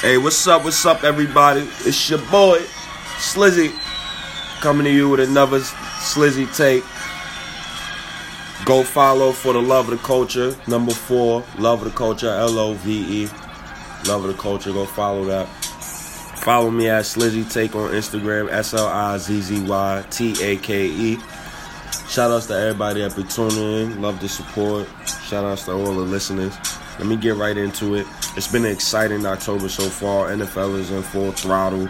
Hey, what's up? What's up, everybody? It's your boy, Slizzy, coming to you with another Slizzy take. Go follow for the love of the culture. Number four, love of the culture, L O V E. Love of the culture. Go follow that. Follow me at Slizzy Take on Instagram, S L I Z Z Y T A K E. Shout outs to everybody that been tuning in. Love the support. Shout outs to all the listeners. Let me get right into it. It's been an exciting October so far. NFL is in full throttle.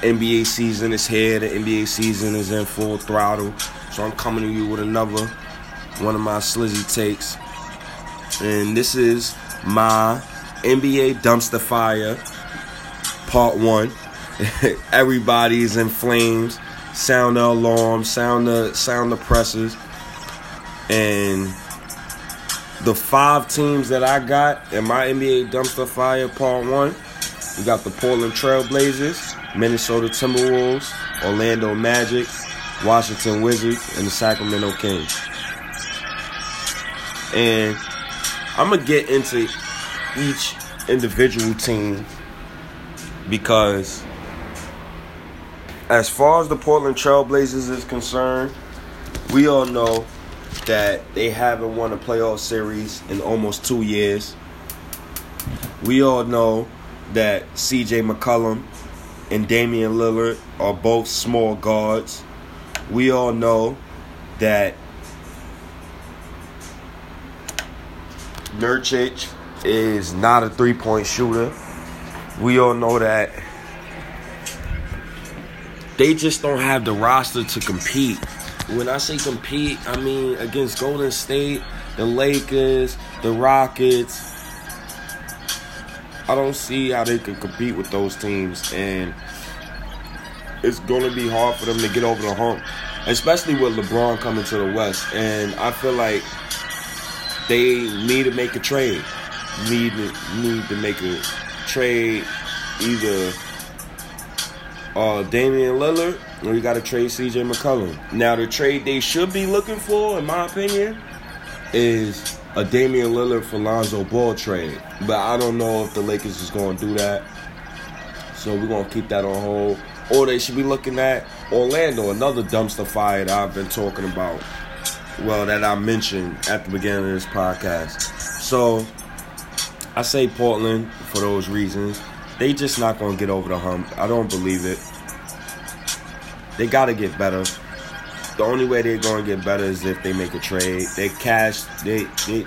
NBA season is here. The NBA season is in full throttle. So I'm coming to you with another one of my slizzy takes. And this is my NBA dumpster fire part one. Everybody's in flames. Sound the alarm, sound the sound the presses. And the five teams that I got in my NBA dumpster fire part one. We got the Portland Trailblazers, Minnesota Timberwolves, Orlando Magic, Washington Wizards, and the Sacramento Kings. And I'm gonna get into each individual team because as far as the Portland Trailblazers is concerned, we all know that they haven't won a playoff series in almost two years. We all know that CJ McCollum and Damian Lillard are both small guards. We all know that Nurkic is not a three point shooter. We all know that they just don't have the roster to compete. When I say compete, I mean against Golden State, the Lakers, the Rockets. I don't see how they could compete with those teams, and it's going to be hard for them to get over the hump, especially with LeBron coming to the West. And I feel like they need to make a trade. Need need to make a trade either uh, Damian Lillard or you got to trade CJ McCollum. Now, the trade they should be looking for, in my opinion, is a Damian Lillard for Lonzo Ball trade. But I don't know if the Lakers is going to do that. So we're going to keep that on hold. Or they should be looking at Orlando, another dumpster fire that I've been talking about. Well, that I mentioned at the beginning of this podcast. So I say Portland for those reasons. They just not gonna get over the hump. I don't believe it. They gotta get better. The only way they're gonna get better is if they make a trade. They cash. They they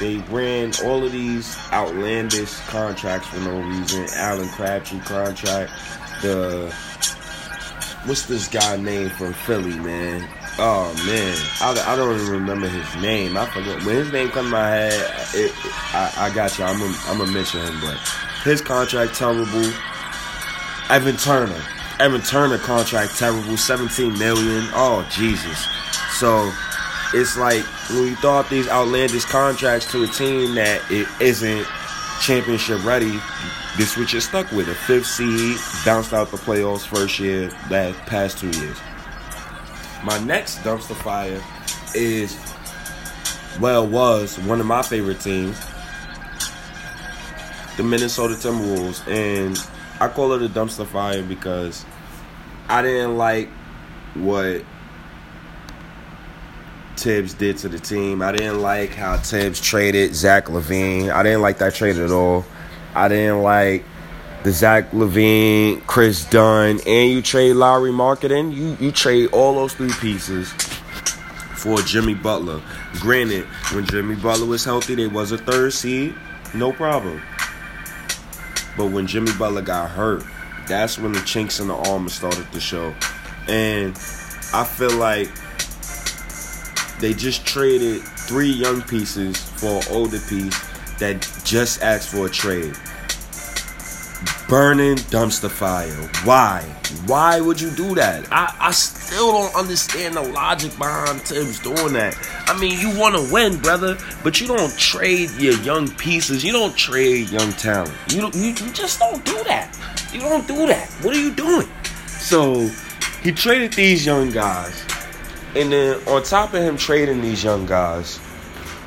they ran all of these outlandish contracts for no reason. Alan Crabtree contract. The what's this guy name from Philly, man? Oh man, I, I don't even remember his name. I forget when his name comes to my head. It, it, I, I got you. I'm gonna I'm gonna mention him, but his contract terrible. Evan Turner, Evan Turner contract terrible. 17 million. Oh Jesus. So it's like when you throw out these outlandish contracts to a team that it isn't championship ready, this what you're stuck with. A fifth seed, bounced out the playoffs first year, that past two years. My next dumpster fire is, well, was one of my favorite teams, the Minnesota Timberwolves. And I call it a dumpster fire because I didn't like what Thibs did to the team. I didn't like how Thibs traded Zach LaVine. I didn't like that trade at all. I didn't like the Zach LaVine, Kris Dunn, and you trade Lauri Markkanen. you you trade all those three pieces for Jimmy Butler. Granted, when Jimmy Butler was healthy, they was a third seed, no problem. But when Jimmy Butler got hurt, that's when the chinks in the armor started to show. And I feel like they just traded three young pieces for an older piece that just asked for a trade burning dumpster fire. Why? Why would you do that? I, I still don't understand the logic behind Thibs doing that. I mean, you want to win, brother, but you don't trade your young pieces. You don't trade young talent. You, you, you just don't do that. You don't do that. What are you doing? So he traded these young guys, and then on top of him trading these young guys,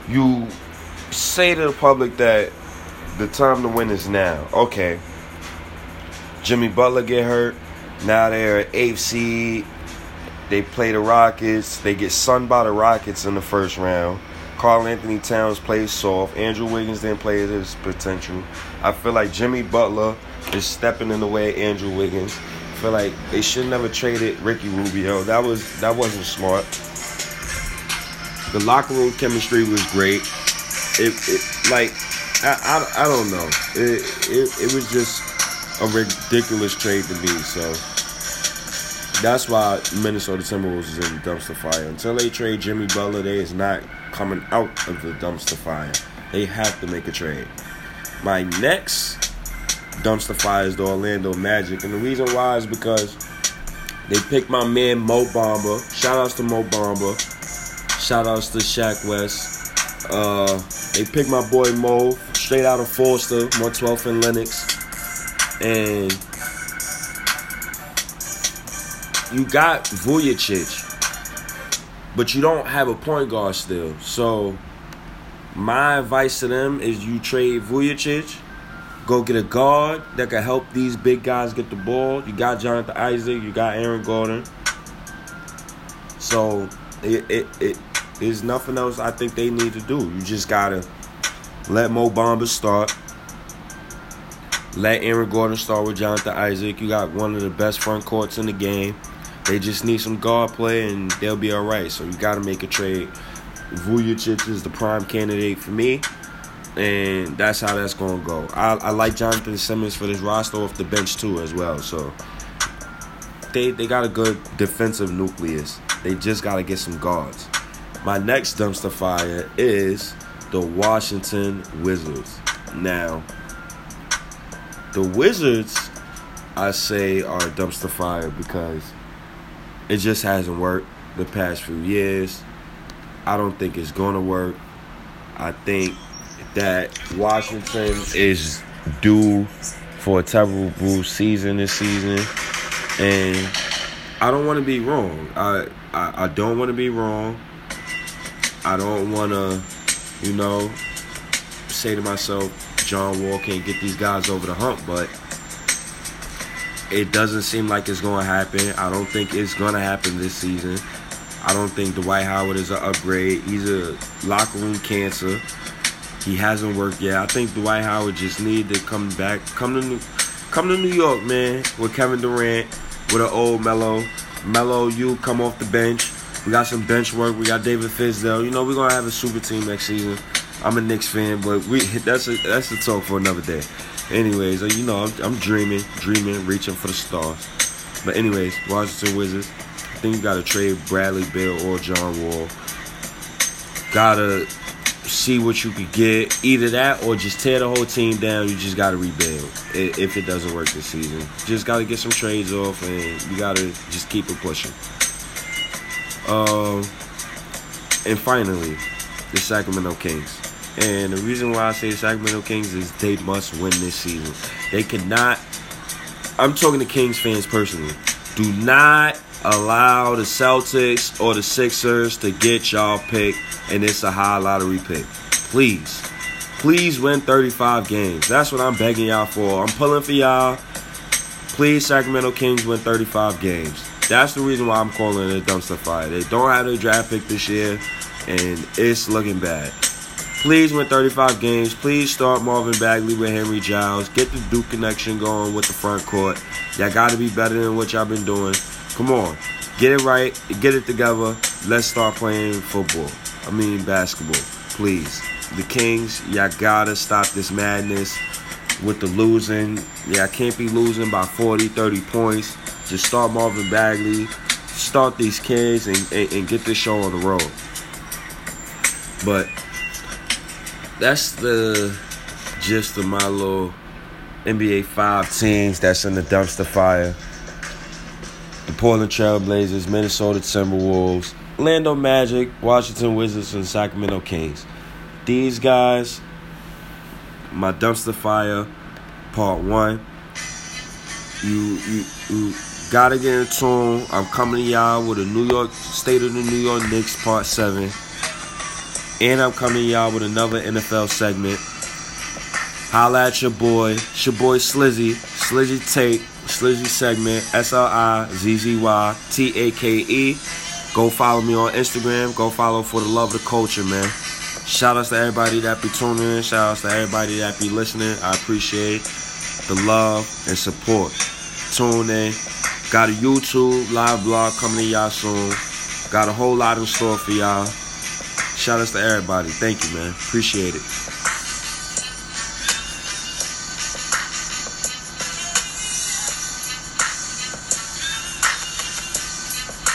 you say to the public that the time to win is now. Okay, Jimmy Butler get hurt. Now they're seed. They play the Rockets. They get sunned by the Rockets in the first round. Karl-Anthony Towns plays soft. Andrew Wiggins didn't play his potential. I feel like Jimmy Butler is stepping in the way of Andrew Wiggins. I feel like they should never traded Ricky Rubio. That was that wasn't smart. The locker room chemistry was great. It, it like I, I, I don't know. It, it it was just a ridiculous trade to me. So that's why Minnesota Timberwolves is in the dumpster fire. Until they trade Jimmy Butler, they is not coming out of the dumpster fire. They have to make a trade. My next dumpster fire is the Orlando Magic, and the reason why is because they picked my man Mo Bamba. Shout outs to Mo Bamba. Shout outs to Shaq West. Uh, they picked my boy Mo straight out of Forster, 112 and Lenox. And you got Vucevic, but you don't have a point guard still. So my advice to them is you trade Vucevic, go get a guard that can help these big guys get the ball. You got Jonathan Isaac, you got Aaron Gordon. So it it, it there's nothing else I think they need to do. You just gotta let Mo Bamba start. Let Aaron Gordon start with Jonathan Isaac. You got one of the best front courts in the game. They just need some guard play and they'll be all right. So you got to make a trade. Vucevic is the prime candidate for me, and that's how that's going to go. I, I like Jonathan Simmons for this roster off the bench too as well. So they they got a good defensive nucleus. They just got to get some guards. My next dumpster fire is the Washington Wizards. Now, the Wizards, I say, are dumpster fire because it just hasn't worked the past few years. I don't think it's going to work. I think that Washington is due for a terrible season this season. And I don't want to be wrong. I, I, I don't want to be wrong. I don't want to, you know, say to myself, John Wall can't get these guys over the hump, but it doesn't seem like it's going to happen. I don't think it's going to happen this season. I don't think Dwight Howard is an upgrade. He's a locker room cancer. He hasn't worked yet. I think Dwight Howard just need to come back, come to New, come to New York, man, with Kevin Durant, with an old Melo. Melo, you come off the bench. We got some bench work. We got David Fizdale. You know we're gonna have a super team next season. I'm a Knicks fan, but we that's a that's a talk for another day. Anyways, uh, you know, I'm, I'm, dreaming, dreaming, reaching for the stars. But anyways, Washington Wizards. I think you gotta trade Bradley Beal or John Wall. Gotta see what you could get. Either that or just tear the whole team down. You just gotta rebuild if it doesn't work this season. Just gotta get some trades off, and you gotta just keep it pushing. Um, and finally, the Sacramento Kings. And the reason why I say Sacramento Kings is they must win this season. They cannot. I'm talking to Kings fans personally. Do not allow the Celtics or the Sixers to get y'all pick, and it's a high lottery pick. Please, please win 35 games. That's what I'm begging y'all for. I'm pulling for y'all. Please, Sacramento Kings win 35 games. That's the reason why I'm calling it a dumpster fire. They don't have a draft pick this year, and it's looking bad. Please win 35 games. Please start Marvin Bagley with Henry Giles. Get the Duke connection going with the front court. Y'all got to be better than what y'all been doing. Come on. Get it right. Get it together. Let's start playing football. I mean basketball. Please. The Kings, y'all got to stop this madness with the losing. Yeah, I can't be losing by 40, 30 points. Just start Marvin Bagley. Start these kids and, and, and get this show on the road. But that's the gist of my little NBA five teams that's in the dumpster fire. The Portland Trailblazers, Minnesota Timberwolves, Orlando Magic, Washington Wizards, and Sacramento Kings. These guys, my dumpster fire, part one. You you you gotta get in tune. I'm coming to y'all with a New York State of the New York Knicks part seven. And I'm coming y'all with another NFL segment. Holla at your boy. It's your boy Slizzy. Slizzy Take. Slizzy segment, S L I Z Z Y T A K E. Go follow me on Instagram. Go follow for the love of the culture, man. Shout outs to everybody that be tuning in. Shout outs to everybody that be listening. I appreciate the love and support. Tune in. Got a YouTube live blog coming to y'all soon. Got a whole lot in store for y'all. Shout outs to everybody. Thank you, man. Appreciate it.